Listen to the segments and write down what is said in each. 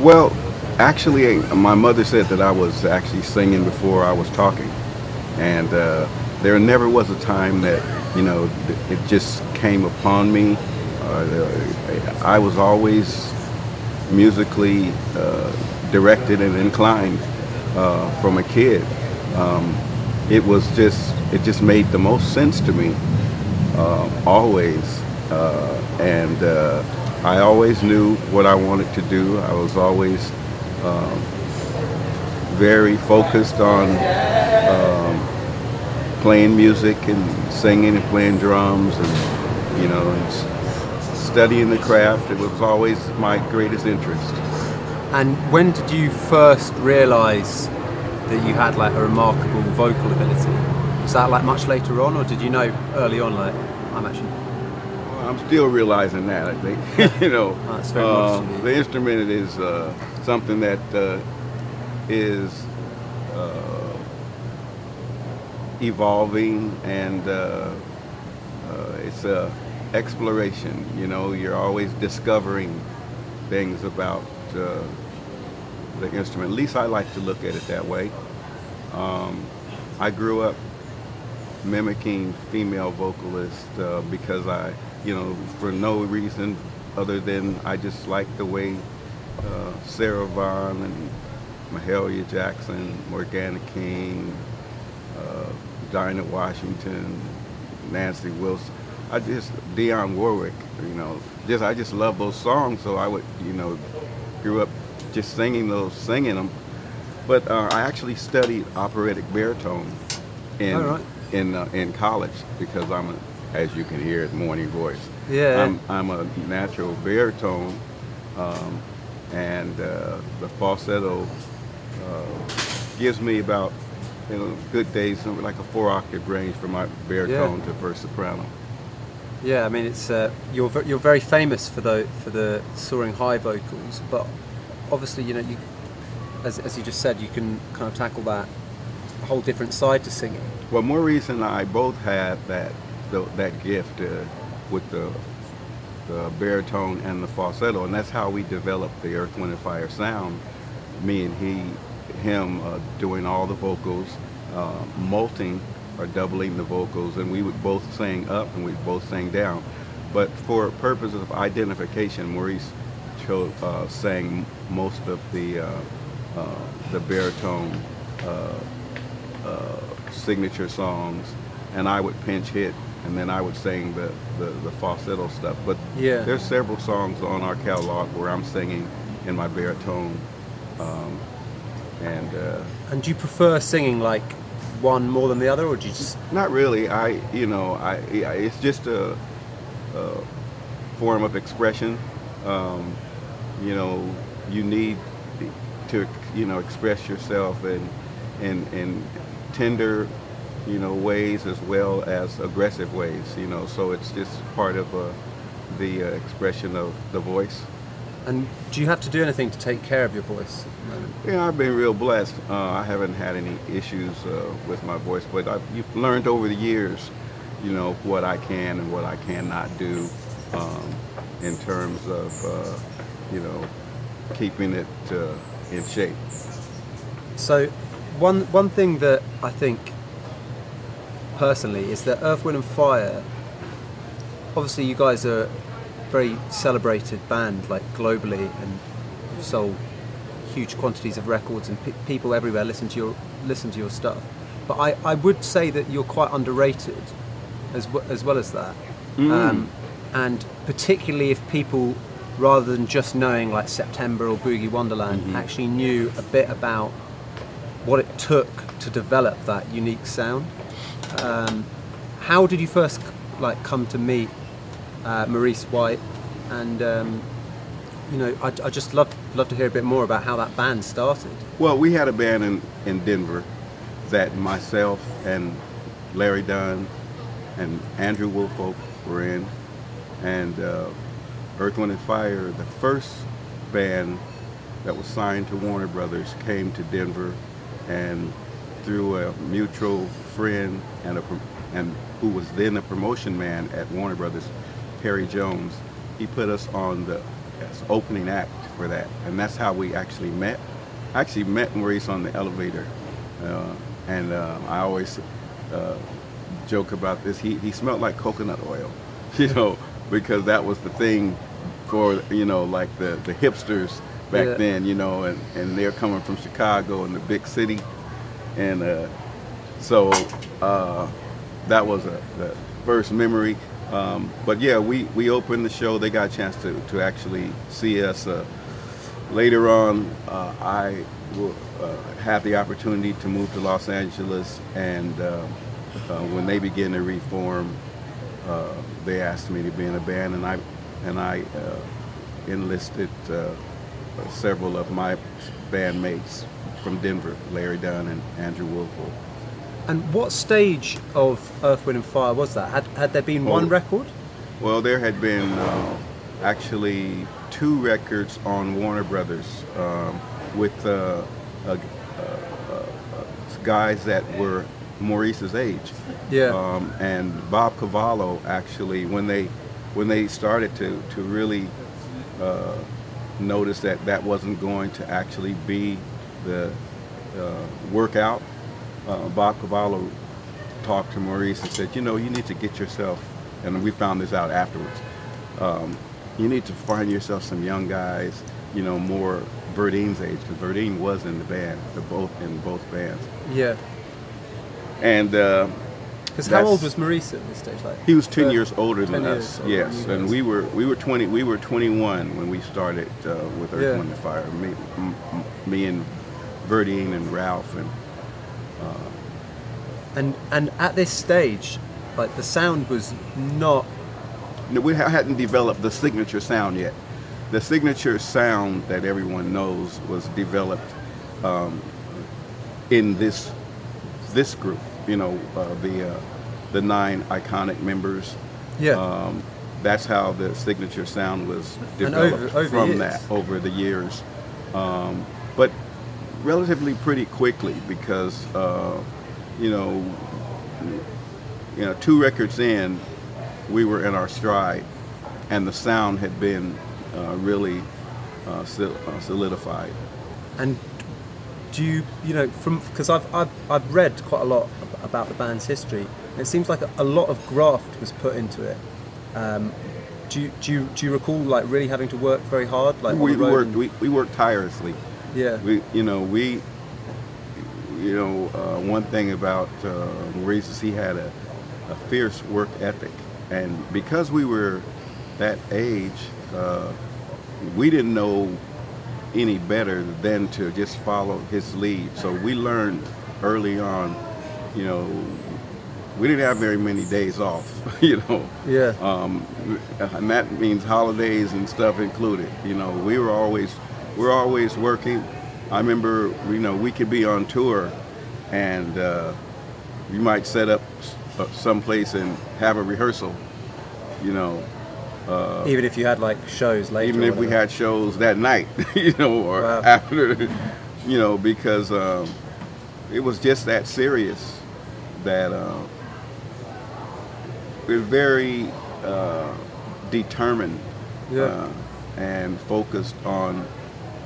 Well, actually, my mother said that I was actually singing before I was talking. And uh, there never was a time that, you know, it just came upon me. Uh, I was always musically uh, directed and inclined uh, from a kid. Um, it was just, it just made the most sense to me, uh, always. Uh, and I always knew what I wanted to do. I was always um, very focused on um, playing music and singing and playing drums and, you know, and studying the craft. It was always my greatest interest. And when did you first realize that you had like a remarkable vocal ability? Was that like much later on, or did you know early on, like, I'm actually I'm still realizing that, I think. you know, uh, you. the instrument is uh, something that uh, is uh, evolving and uh, uh, it's a exploration. You know, you're always discovering things about uh, the instrument. At least I like to look at it that way. Um, I grew up mimicking female vocalists uh, because I, you know, for no reason other than I just like the way uh, Sarah Vaughan and Mahalia Jackson, Morgana King, uh, Dinah Washington, Nancy Wilson. I just Dionne Warwick, you know, just I just love those songs. So I would, you know, grew up just singing those, singing them. But uh, I actually studied operatic baritone in right. In uh, in college because I'm, a, as you can hear, morning voice. Yeah. I'm, I'm a natural baritone, um, and uh, the falsetto uh, gives me about, you know, good days, something like a four octave range from my baritone to first soprano. Yeah, I mean it's uh, you're you're very famous for the for the soaring high vocals, but obviously you know you as, as you just said you can kind of tackle that whole different side to singing. Well, Maurice and I both had that the, that gift uh, with the the baritone and the falsetto, and that's how we developed the Earth, Wind, and Fire sound. Me and he, him uh, doing all the vocals, uh, multing or doubling the vocals, and we would both sing up and we both sing down. But for purposes of identification, Maurice uh, sang most of the uh, uh, the baritone uh, signature songs, and I would pinch hit, and then I would sing the, the, the falsetto stuff. But Yeah. there's several songs on our catalog where I'm singing in my baritone, um, and uh, And do you prefer singing like one more than the other, or do you just not really. I you know I yeah, it's just a, a form of expression. Um, you know, you need to you know express yourself in in in tender you know ways as well as aggressive ways. You know, so it's just part of uh, the uh, expression of the voice. and do you have to do anything to take care of your voice? at the moment? Yeah, I've been real blessed. Uh, I haven't had any issues uh, with my voice, but I've you've learned over the years, you know, what I can and what I cannot do um, in terms of, uh, you know, keeping it uh, in shape. So, one one thing that I think personally is that Earth, Wind and Fire. Obviously, you guys are a very celebrated band, like globally, and sold huge quantities of records, and pe- people everywhere listen to your listen to your stuff. But I, I would say that you're quite underrated, as w- as well as that, um, and particularly if people, rather than just knowing like September or Boogie Wonderland, actually knew a bit about what it took to develop that unique sound. Um, how did you first like come to meet uh, Maurice White? And um, you know, I, I just love love to hear a bit more about how that band started. Well, we had a band in, in Denver that myself and Larry Dunn and Andrew Woolfolk were in, and uh, Earth, Wind and Fire, the first band that was signed to Warner Brothers, came to Denver, and through a mutual friend and a and who was then a promotion man at Warner Brothers, Perry Jones, he put us on the opening act for that, and that's how we actually met. I actually met Maurice on the elevator, uh, and uh, I always uh, joke about this. He he smelled like coconut oil, you know, because that was the thing for you know like the the hipsters back Yeah. then, you know, and and they're coming from Chicago and the big city, and uh, so uh, that was a the first memory. Um, but yeah, we, we opened the show. They got a chance to, to actually see us. Uh, later on, uh, I will, uh, had the opportunity to move to Los Angeles, and uh, uh, when they began to reform, uh, they asked me to be in a band, and I and I uh, enlisted uh, several of my bandmates from Denver, Larry Dunn and Andrew Woolfolk. And what stage of Earth, Wind and Fire was that? Had, had there been one Oh. record? Well, there had been uh, actually two records on Warner Brothers um, with uh, uh, uh, uh, guys that were Maurice's age. Yeah. Um, and Bob Cavallo actually, when they when they started to to really uh, notice that that wasn't going to actually be the uh, workout, uh, Bob Cavallo talked to Maurice and said, you know, you need to get yourself, and we found this out afterwards. Um, you need to find yourself some young guys, you know, more Verdine's age, because Verdine was in the band, the both in both bands, Yeah. and. Uh, Because how old was Maurice at this stage? Like He was 10 Uh, years older 10 than years us. older Yes, you and guys. we were we were 20 we were 21 when we started uh, with Earth, Yeah. Wind and Fire. Me, m- me and Verdine and Ralph and and and at this stage, like the sound was not. No, we ha- hadn't developed the signature sound yet. The signature sound that everyone knows was developed um, in this this group. You know, uh, the uh, the nine iconic members. Yeah. Um, that's how the signature sound was developed over- over from years. that over the years. Um, but relatively pretty quickly because uh, you know you know two records in we were in our stride and the sound had been uh, really uh, uh, solidified And do you, you know, from because I've, I've I've read quite a lot about the band's history. And it seems like a, a lot of graft was put into it. Um, do you, do you do you recall like really having to work very hard, like we worked we, we worked tirelessly yeah, we you know we you know uh, one thing about uh, Maurice is he had a, a fierce work ethic and because we were that age uh, we didn't know any better than to just follow his lead so we learned early on you know we didn't have very many days off you know yeah, um, and that means holidays and stuff included. You know, we were always we are always working. I remember, you know, we could be on tour, and uh, we might set up uh, someplace and have a rehearsal. You know, even if you had like shows later. even if we had shows that night, you know, or Wow. after, you know, because um, it was just that serious that uh, we're very uh, determined Yeah. uh, and focused on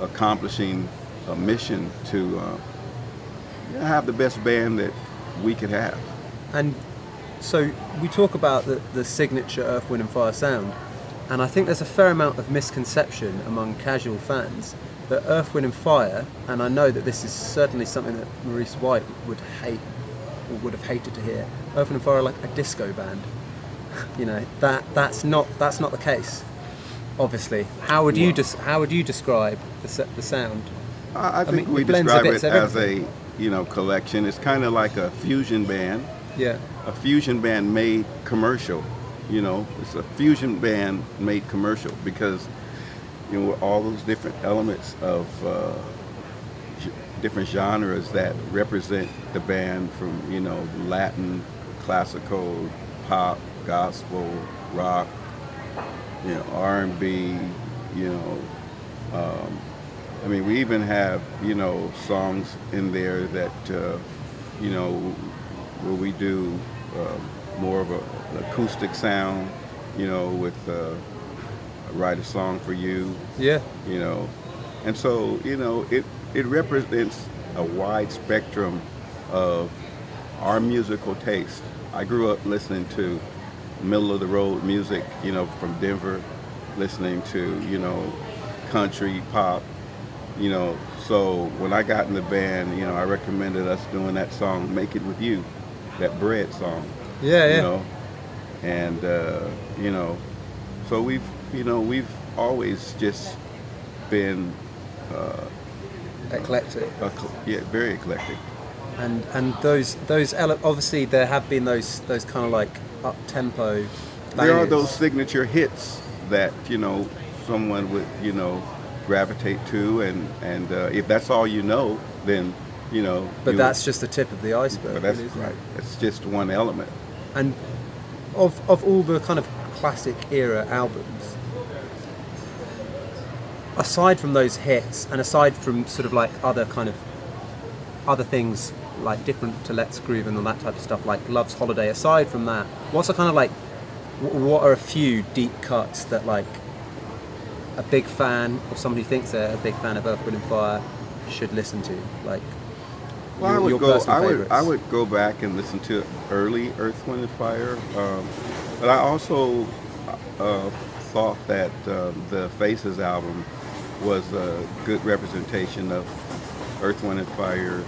accomplishing a mission to uh, have the best band that we could have. And so we talk about the, the signature Earth, Wind and Fire sound, and I think there's a fair amount of misconception among casual fans that Earth, Wind and Fire, and I know that this is certainly something that Maurice White would hate or would have hated to hear. Earth, and Fire like a disco band. you know that that's not that's not the case. Obviously, how would you des- how would you describe the the sound? I, I think mean, we it blends a describe bit it as a you know collection. It's kind of like a fusion band. Yeah, a fusion band made commercial. You know, it's a fusion band made commercial because you know all those different elements of uh, different genres that represent the band from you know Latin, classical, pop, gospel, rock, you know R&B, you know. Um, I mean, we even have you know songs in there that uh, you know where we do um, more of a, an acoustic sound, you know, with uh, write a song for you, yeah, you know, And so, you know, it, it represents a wide spectrum of our musical taste. I grew up listening to middle of the road music, you know, from Denver, listening to, you know, country, pop, you know. So when I got in the band, you know, I recommended us doing that song, Make It With You, that Bread song. Yeah, yeah. You know, and, uh, you know, so we've, you know, we've always just been, uh, Eclectic. yeah, very eclectic. And and those those ele- obviously there have been those those kind of like up tempo. There are those signature hits that you know someone would you know gravitate to, and and uh, if that's all you know, then you know. But you- that's just the tip of the iceberg. but that's really, it? right. It's just one element. And of of all the kind of classic era albums, aside from those hits, and aside from sort of like other kind of other things like different to Let's Groove and all that type of stuff, like Love's Holiday. Aside from that, what's a kind of like what are a few deep cuts that like a big fan or somebody who thinks they're a big fan of Earth, Wind and Fire should listen to? Like, Well, your, I would go. personal I would. favourites. I would go back and listen to early Earth, Wind and Fire. Um, but I also uh, thought that um, the Faces album was a good representation of Earth, Wind and Fire.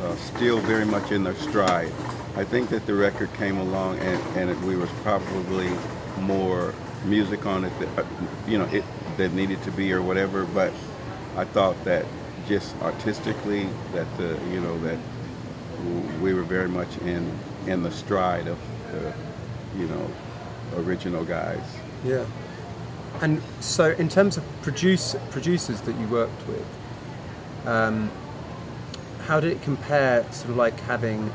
Uh, still very much in their stride. I think that the record came along and, and it, we was probably more music on it, that, uh, you know, it that needed to be or whatever. But I thought that just artistically, that the you know that we were very much in in the stride of the you know original guys. Yeah. And so, in terms of produce, producers that you worked with, um, how did it compare, sort of like having,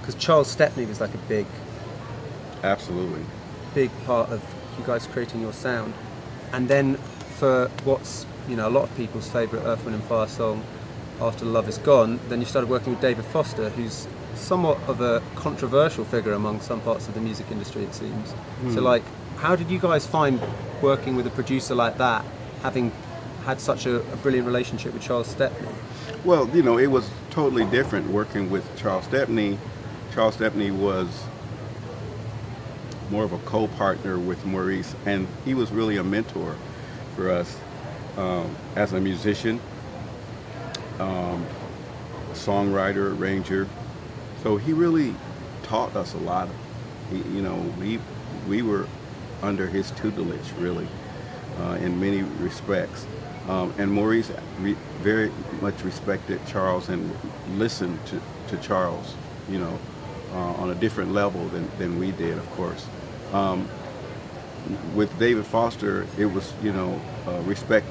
because Charles Stepney was like a big, Absolutely. big part of you guys creating your sound, and then for what's you know a lot of people's favourite Earth, Wind and Fire song, After Love Is Gone, then you started working with David Foster, who's somewhat of a controversial figure among some parts of the music industry, it seems. So, like, how did you guys find working with a producer like that, having had such a, a brilliant relationship with Charles Stepney? Well, you know, it was totally different working with Charles Stepney. Charles Stepney was more of a co-partner with Maurice, and he was really a mentor for us um, as a musician, um, songwriter, arranger. So he really taught us a lot. He, you know, we we were under his tutelage really uh, in many respects. Um, and Maurice very much respected Charles and listened to, to Charles, you know, uh, on a different level than, than we did, of course. Um, with David Foster, it was, you know, uh, respect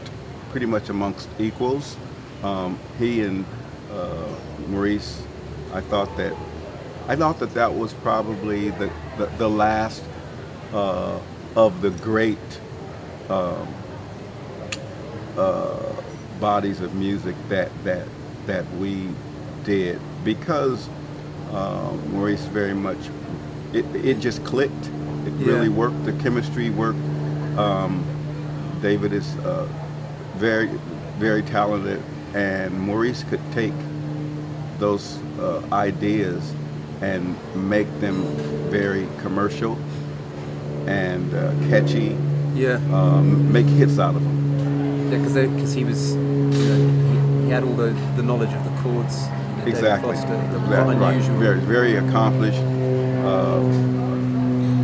pretty much amongst equals. Um, he and uh, Maurice, I thought that, I thought that that was probably the, the, the last uh, of the great um, uh, bodies of music that that that we did because um, Maurice very much it, it just clicked. It Yeah. really worked. The chemistry worked. Um, David is uh, very very talented, and Maurice could take those uh, ideas and make them very commercial and uh, catchy. Yeah, Um, make hits out of them. yeah, because he was, you know, he, he had all the, the knowledge of the chords. you know, Exactly. Foster, quite right. Very, very accomplished. Uh,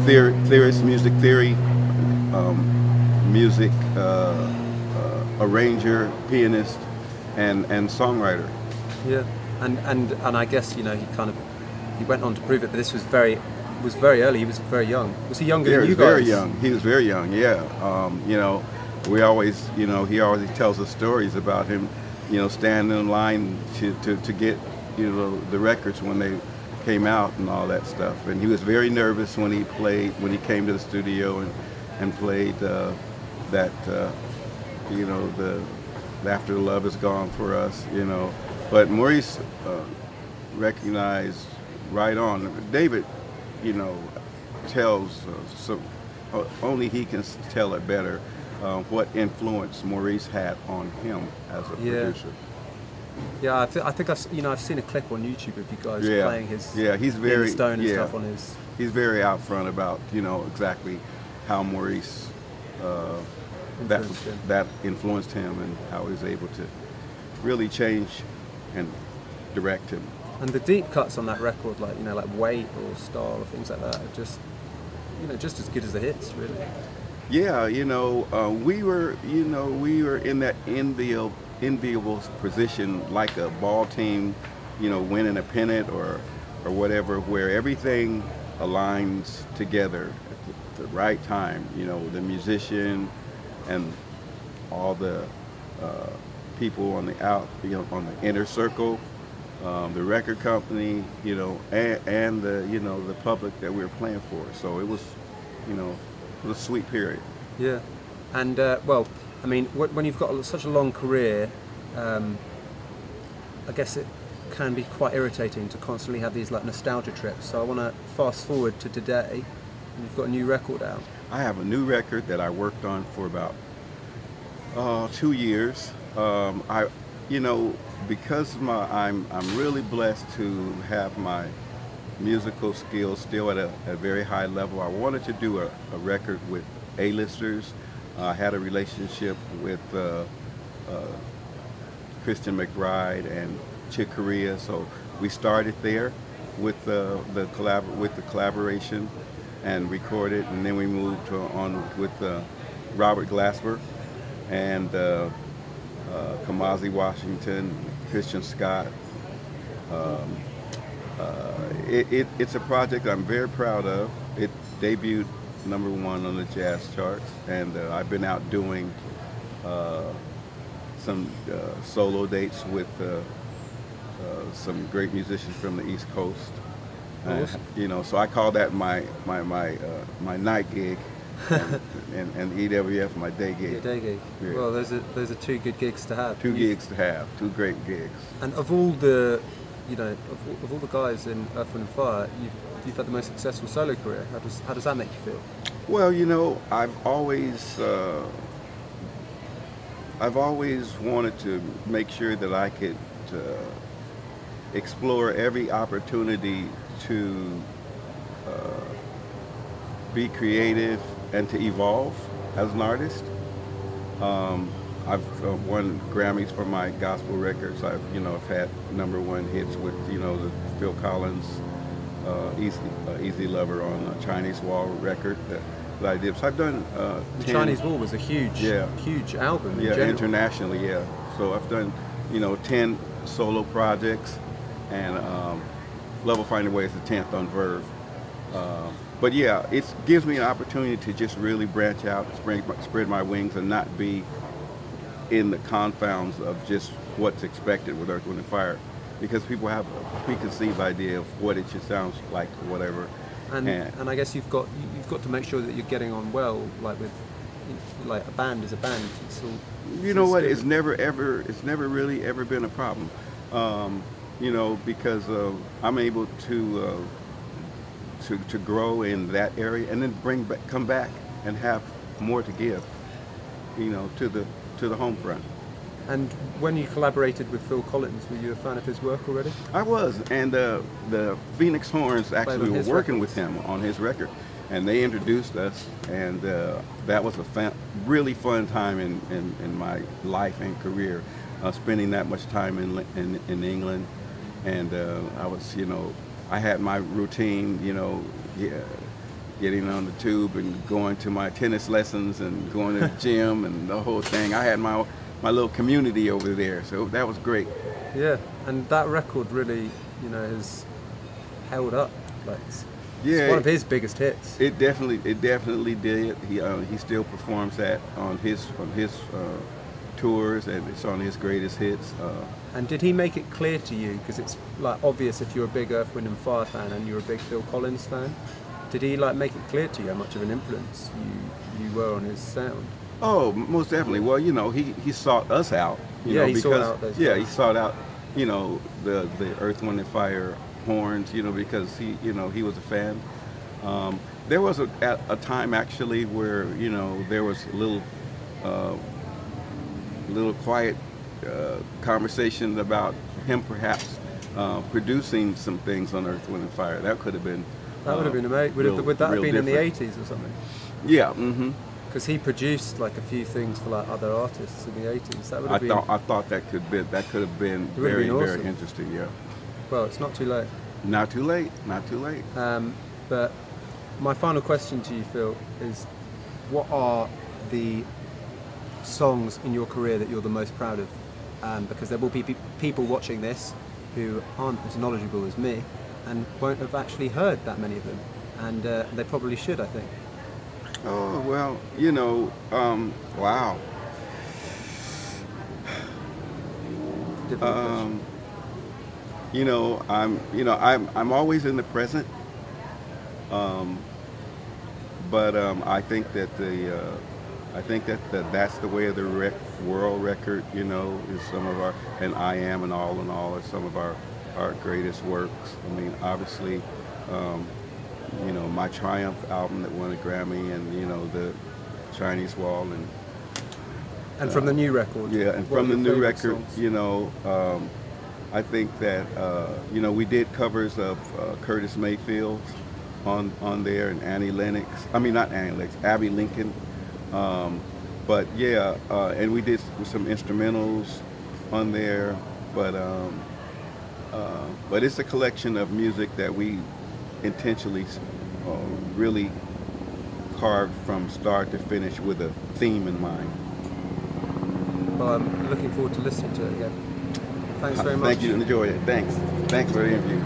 theor- theorist, music theory, um, music uh, uh, arranger, pianist, and and songwriter. Yeah, and and and I guess you know he kind of he went on to prove it, but this was very was very early. He was very young. Was he younger Yeah, than he you was guys? very young. He was very young. Yeah. Um, you know, we always, you know, he always tells us stories about him, you know, standing in line to, to, to get, you know, the records when they came out and all that stuff. And he was very nervous when he played, when he came to the studio and, and played uh, that, uh, you know, the After the Love Is Gone for us, you know. But Maurice uh, recognized right on. David, you know, tells uh, so uh, only he can tell it better. uh, what influence Maurice had on him as a Yeah. producer. Yeah, I, th- I think I've you know I've seen a clip on YouTube of you guys Yeah. playing his Yeah, he's very- Stone and yeah. stuff on his. He's very out front about you know exactly how Maurice uh, that that influenced him and how he was able to really change and direct him. And the deep cuts on that record, like you know, like Wait or Star or things like that, are just you know just as good as the hits, really. Yeah, you know, uh, we were, you know, we were in that enviable, enviable position like a ball team, you know, winning a pennant or, or whatever, where everything aligns together at the, the right time. You know, the musician and all the uh, people on the out, you know, on the inner circle, um, the record company, you know, and, and the, you know, the public that we were playing for. So it was, you know, it was a sweet period. Yeah, and uh, well, I mean, when you've got such a long career, um, I guess it can be quite irritating to constantly have these like nostalgia trips. So I want to fast forward to today, you've got a new record out. I have a new record that I worked on for about uh, two years. Um, I, you know, because my I'm I'm really blessed to have my musical skills still at a, a very high level. I wanted to do a, a record with A-listers. I had a relationship with uh, uh, Christian McBride and Chick Corea, so we started there with the the collab with the collaboration and recorded, and then we moved on with uh, Robert Glasper and uh, uh, Kamasi Washington, Christian Scott. Um, uh, it, it, it's a project I'm very proud of. It debuted number one on the jazz charts, and uh, I've been out doing uh, some uh, solo dates with uh, uh, some great musicians from the East Coast. Awesome. you know, so I call that my my my uh, my night gig, and, and, and EWF my day gig. Your day gig. Yeah. Well, those are those are two good gigs to have. Two You've- gigs to have, two great gigs. And of all the, you know, of, all- of all the guys in Earth, Wind and Fire, you've, you've had the most successful solo career. How does how does that make you feel? Well, you know, I've always, uh, I've always wanted to make sure that I could uh, explore every opportunity to uh, be creative and to evolve as an artist. Um, I've uh, won Grammys for my gospel records. I've, you know, I've had number one hits with, you know, the Phil Collins, uh, Easy, uh, Easy Lover on a Chinese Wall record that, that I did. So I've done uh, The 10 Chinese Wall was a huge, Yeah. huge album. yeah, general. internationally, yeah. So I've done, you know, 10 solo projects, and um, Love will Find a Way is the 10th on Verve. Um, but yeah, it gives me an opportunity to just really branch out, spread my, spread my wings, and not be in the confounds of just what's expected with Earth, Wind, and Fire. Because people have a preconceived idea of what it should sound like or whatever. and and I guess you've got you- you've got to make sure that you're getting on well, like with like a band is a band. It's all, You know what? good. It's never ever. It's never really ever been a problem. Um, you know, because uh, I'm able to uh, to to grow in that area and then bring back, come back and have more to give. You know, to the to the home front. And when you collaborated with Phil Collins, were you a fan of his work already? I was, and uh, the Phoenix Horns actually were working records. with him on his record, and they introduced us, and uh, that was a fan, really fun time in, in, in my life and career, uh, spending that much time in in, in England, and uh, I was, you know, I had my routine, you know, yeah, getting on the tube and going to my tennis lessons and going to the gym and the whole thing. I had my my little community over there, so that was great. Yeah, and that record really, you know, has held up. Like, it's, Yeah, it's one of his biggest hits. It definitely, it definitely did. He uh, he still performs that on his on his uh, tours, and it's on his greatest hits. Uh, And did he make it clear to you? Because it's like obvious if you're a big Earth, Wind and Fire fan and you're a big Phil Collins fan. Did he like make it clear to you how much of an influence you you were on his sound? oh, most definitely. Well, you know, he he sought us out. You Yeah, know, he because sought out those yeah, guys. he sought out, you know, the the Earth, Wind, and Fire horns. You know, because he you know he was a fan. Um, there was a, a time actually where you know there was a little uh, little quiet uh, conversation about him perhaps uh, producing some things on Earth, Wind, and Fire. That could have been. That would have uh, been amazing. Would, real- have, would that have been in the 80s or something? Yeah. Mm-hmm. Because he produced like a few things for like other artists in the 80s. That would I have been. thought I thought that could be that could have been very been very interesting. Yeah. Well, it's not too late. Not too late. Not too late. Um, but my final question to you, Phil, is what are the songs in your career that you're the most proud of? Um, because there will be pe- people watching this who aren't as knowledgeable as me and won't have actually heard that many of them. And uh, they probably should, I think. Oh well, you know, um, wow. Um, you know, I'm you know I'm I'm always in the present. Um, but um, I think that the uh, I think that the, that's the way of the rec- world record. You know, is some of our and I am and all in all are some of our our greatest works. I mean, obviously. Um, you know, my Triumph album that won a Grammy, and you know the Chinese Wall, and and from the new record. yeah, and from the new record, songs? you know, um, I think that uh, you know we did covers of uh, Curtis Mayfield on on there and Annie Lennox. I mean, not Annie Lennox, Abbey Lincoln. Um, but yeah, uh, and we did some instrumentals on there. But um, uh, but it's a collection of music that we intentionally uh, really carved from start to finish with a theme in mind. Well, I'm looking forward to listening to it again. Thanks very much. Thank you. Enjoy it. Thanks. Thanks for the interview.